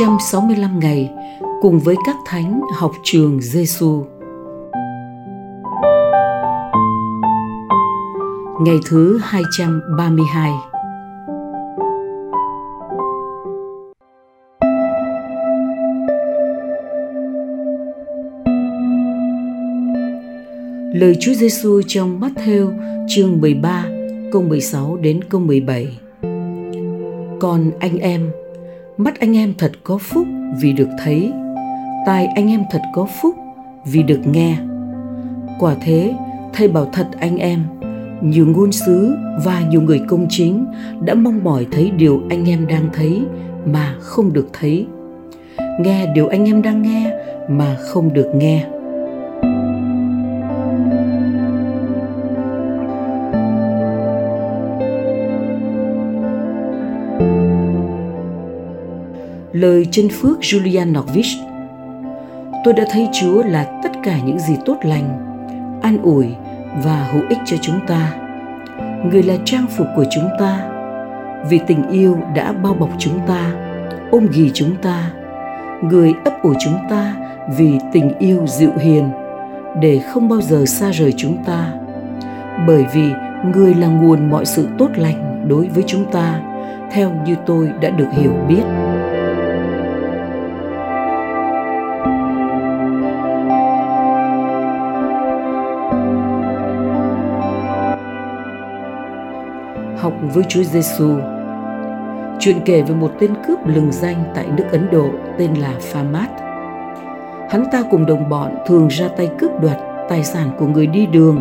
365 ngày cùng với các thánh học trường Giêsu. Ngày thứ 232 Lời Chúa Giêsu trong Matthew chương 13 câu 16 đến câu 17 Còn anh em, mắt anh em thật có phúc vì được thấy, tai anh em thật có phúc vì được nghe. Quả thế, thầy bảo thật anh em, nhiều ngôn sứ và nhiều người công chính đã mong mỏi thấy điều anh em đang thấy mà không được thấy. Nghe điều anh em đang nghe mà không được nghe. Lời chân phước Julian Norvich Tôi đã thấy Chúa là tất cả những gì tốt lành, an ủi và hữu ích cho chúng ta. Người là trang phục của chúng ta, vì tình yêu đã bao bọc chúng ta, ôm ghì chúng ta. Người ấp ủ chúng ta vì tình yêu dịu hiền, để không bao giờ xa rời chúng ta. Bởi vì người là nguồn mọi sự tốt lành đối với chúng ta, theo như tôi đã được hiểu biết. Học với Chúa Giêsu. Chuyện kể về một tên cướp lừng danh tại nước Ấn Độ tên là Phamat. Hắn ta cùng đồng bọn thường ra tay cướp đoạt tài sản của người đi đường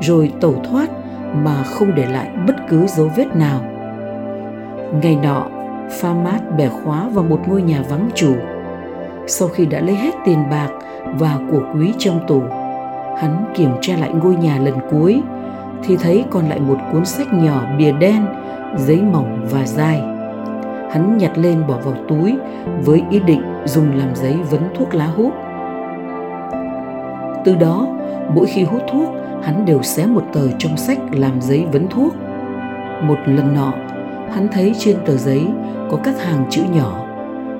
rồi tẩu thoát mà không để lại bất cứ dấu vết nào. Ngày nọ, Phamat bẻ khóa vào một ngôi nhà vắng chủ. Sau khi đã lấy hết tiền bạc và của quý trong tủ, hắn kiểm tra lại ngôi nhà lần cuối thì thấy còn lại một cuốn sách nhỏ bìa đen, giấy mỏng và dài. Hắn nhặt lên bỏ vào túi với ý định dùng làm giấy vấn thuốc lá hút. Từ đó, mỗi khi hút thuốc, hắn đều xé một tờ trong sách làm giấy vấn thuốc. Một lần nọ, hắn thấy trên tờ giấy có các hàng chữ nhỏ.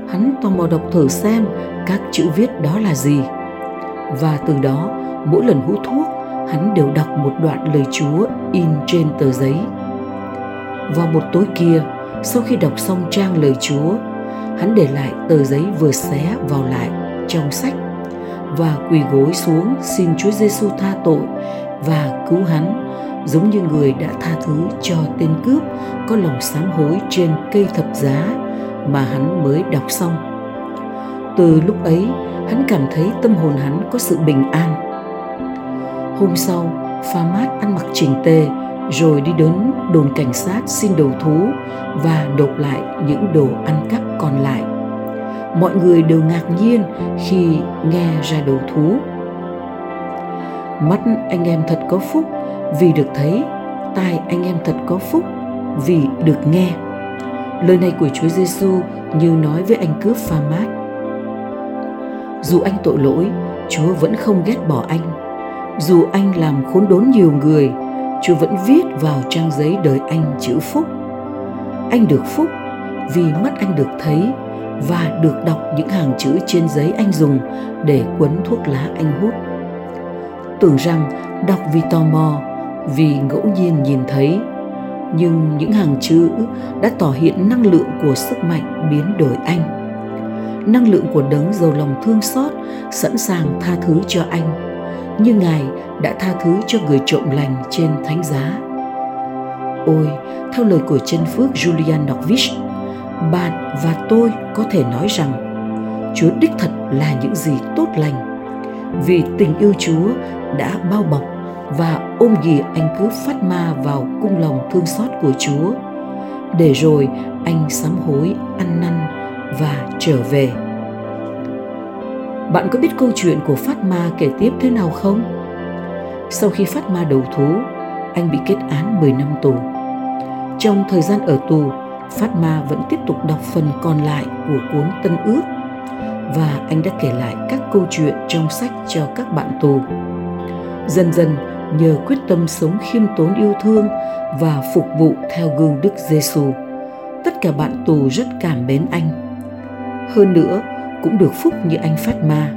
Hắn tò mò đọc thử xem các chữ viết đó là gì. Và từ đó, mỗi lần hút thuốc, hắn đều đọc một đoạn lời Chúa in trên tờ giấy. Vào một tối kia, sau khi đọc xong trang lời Chúa, hắn để lại tờ giấy vừa xé vào lại trong sách và quỳ gối xuống xin Chúa Giêsu tha tội và cứu hắn giống như người đã tha thứ cho tên cướp có lòng sám hối trên cây thập giá mà hắn mới đọc xong. Từ lúc ấy, hắn cảm thấy tâm hồn hắn có sự bình an Hôm sau, Pha Mát ăn mặc chỉnh tề rồi đi đến đồn cảnh sát xin đầu thú và nộp lại những đồ ăn cắp còn lại. Mọi người đều ngạc nhiên khi nghe ra đầu thú. Mắt anh em thật có phúc vì được thấy, tai anh em thật có phúc vì được nghe. Lời này của Chúa Giêsu như nói với anh cướp pha mát. Dù anh tội lỗi, Chúa vẫn không ghét bỏ anh dù anh làm khốn đốn nhiều người, chúa vẫn viết vào trang giấy đời anh chữ phúc. Anh được phúc vì mắt anh được thấy và được đọc những hàng chữ trên giấy anh dùng để quấn thuốc lá anh hút. Tưởng rằng đọc vì tò mò, vì ngẫu nhiên nhìn thấy, nhưng những hàng chữ đã tỏ hiện năng lượng của sức mạnh biến đổi anh. Năng lượng của đấng giàu lòng thương xót sẵn sàng tha thứ cho anh như Ngài đã tha thứ cho người trộm lành trên thánh giá. Ôi, theo lời của chân phước Julian Norvich, bạn và tôi có thể nói rằng Chúa đích thật là những gì tốt lành vì tình yêu Chúa đã bao bọc và ôm ghì anh cứ phát ma vào cung lòng thương xót của Chúa để rồi anh sám hối ăn năn và trở về bạn có biết câu chuyện của Phát Ma kể tiếp thế nào không? Sau khi Phát Ma đầu thú, anh bị kết án 10 năm tù. Trong thời gian ở tù, Phát Ma vẫn tiếp tục đọc phần còn lại của cuốn Tân Ước và anh đã kể lại các câu chuyện trong sách cho các bạn tù. Dần dần, nhờ quyết tâm sống khiêm tốn yêu thương và phục vụ theo gương Đức Giêsu, tất cả bạn tù rất cảm mến anh. hơn nữa cũng được phúc như anh Phát Ma.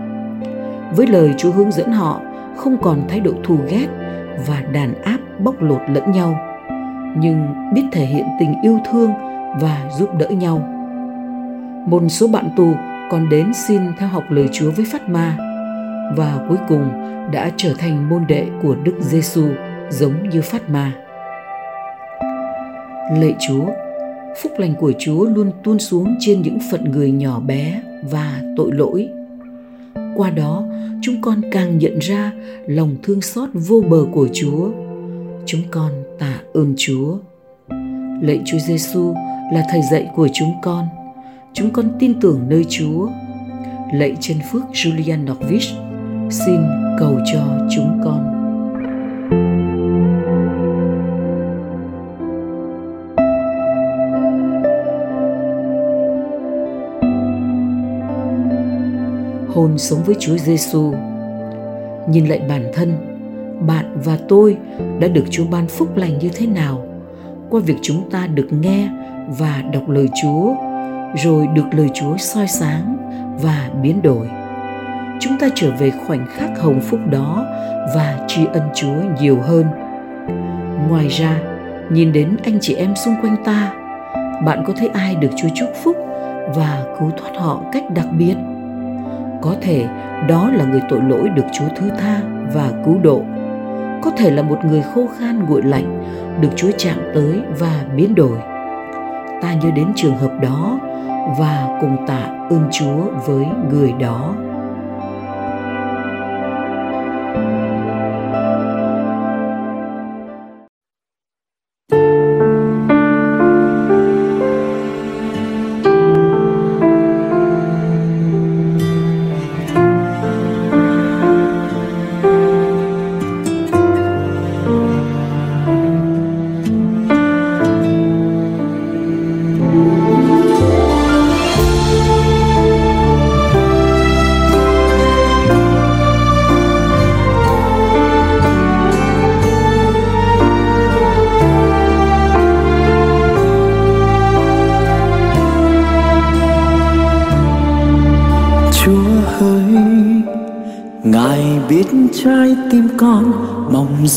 Với lời Chúa hướng dẫn họ không còn thái độ thù ghét và đàn áp bóc lột lẫn nhau, nhưng biết thể hiện tình yêu thương và giúp đỡ nhau. Một số bạn tù còn đến xin theo học lời Chúa với Phát Ma và cuối cùng đã trở thành môn đệ của Đức Giêsu giống như Phát Ma. Lạy Chúa, phúc lành của Chúa luôn tuôn xuống trên những phận người nhỏ bé và tội lỗi. Qua đó, chúng con càng nhận ra lòng thương xót vô bờ của Chúa. Chúng con tạ ơn Chúa. Lạy Chúa Giêsu là thầy dạy của chúng con. Chúng con tin tưởng nơi Chúa. Lạy chân phước Julian Norvich, xin cầu cho chúng con. Hồn sống với Chúa Giêsu. Nhìn lại bản thân, bạn và tôi đã được Chúa ban phúc lành như thế nào qua việc chúng ta được nghe và đọc lời Chúa, rồi được lời Chúa soi sáng và biến đổi. Chúng ta trở về khoảnh khắc hồng phúc đó và tri ân Chúa nhiều hơn. Ngoài ra, nhìn đến anh chị em xung quanh ta, bạn có thấy ai được Chúa chúc phúc và cứu thoát họ cách đặc biệt? Có thể đó là người tội lỗi được Chúa thứ tha và cứu độ. Có thể là một người khô khan nguội lạnh được Chúa chạm tới và biến đổi. Ta nhớ đến trường hợp đó và cùng tạ ơn Chúa với người đó.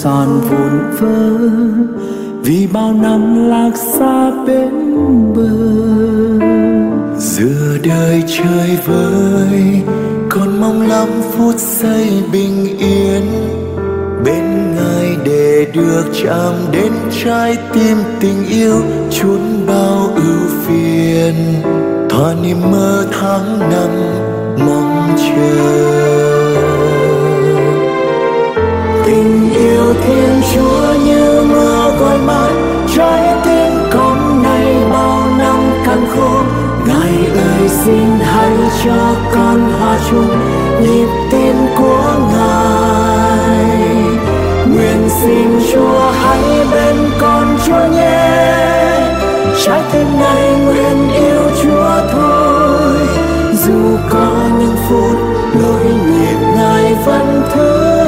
Giòn vụn vỡ vì bao năm lạc xa bên bờ, giữa đời chơi vơi, còn mong lắm phút giây bình yên. Bên ngài để được chạm đến trái tim tình yêu, chốn bao ưu phiền. Thỏa niềm mơ tháng năm, mong chờ. Tình yêu thiên chúa như mưa gọi mát trái tim con này bao năm cằn khô ngài ơi xin hãy cho con hòa chung nhịp tim của ngài nguyện xin chúa hãy bên con chúa nhé trái tim này nguyện yêu chúa thôi dù có những phút lỗi nhịp ngài vẫn thương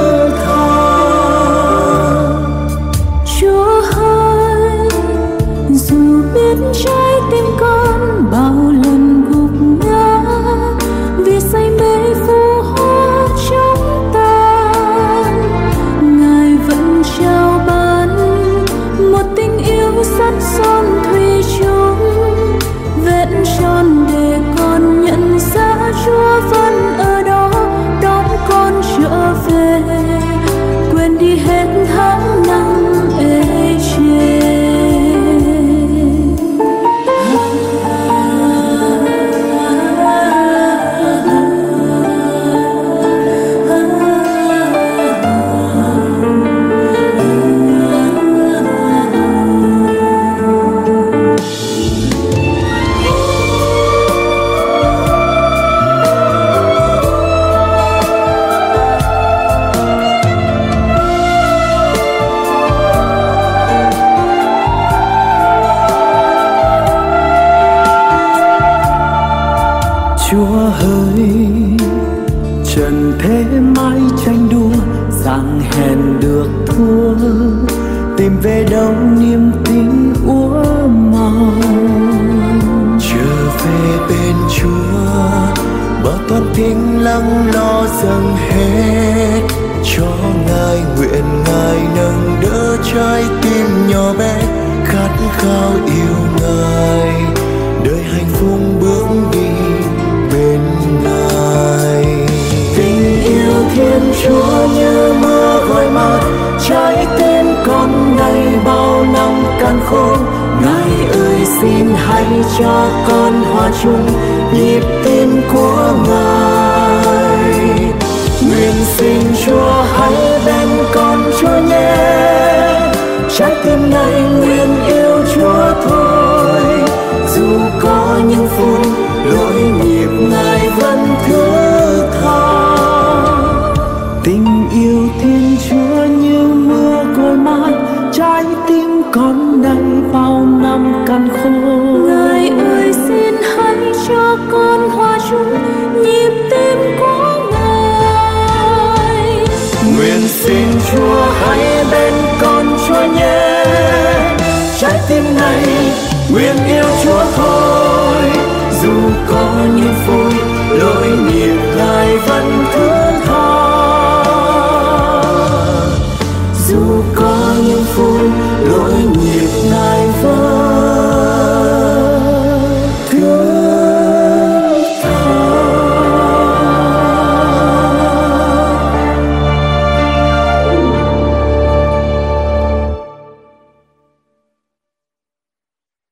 đi hết tháng tặng hẹn được thua tìm về đâu niềm tin úa màu trở về bên chúa bỏ toàn tiếng lắng lo dâng hết. Cho ngài nguyện ngài nâng đỡ trái tim nhỏ bé, khát khao yêu ngài. Nhịp tim của ngài cho con hòa chung, nhịp tim của ngài. Nguyện xin chúa hãy bên con, chúa nhé. Trái tim này nguyện yêu chúa thôi. Dù có những vui lỗi nhịp ngài vẫn thương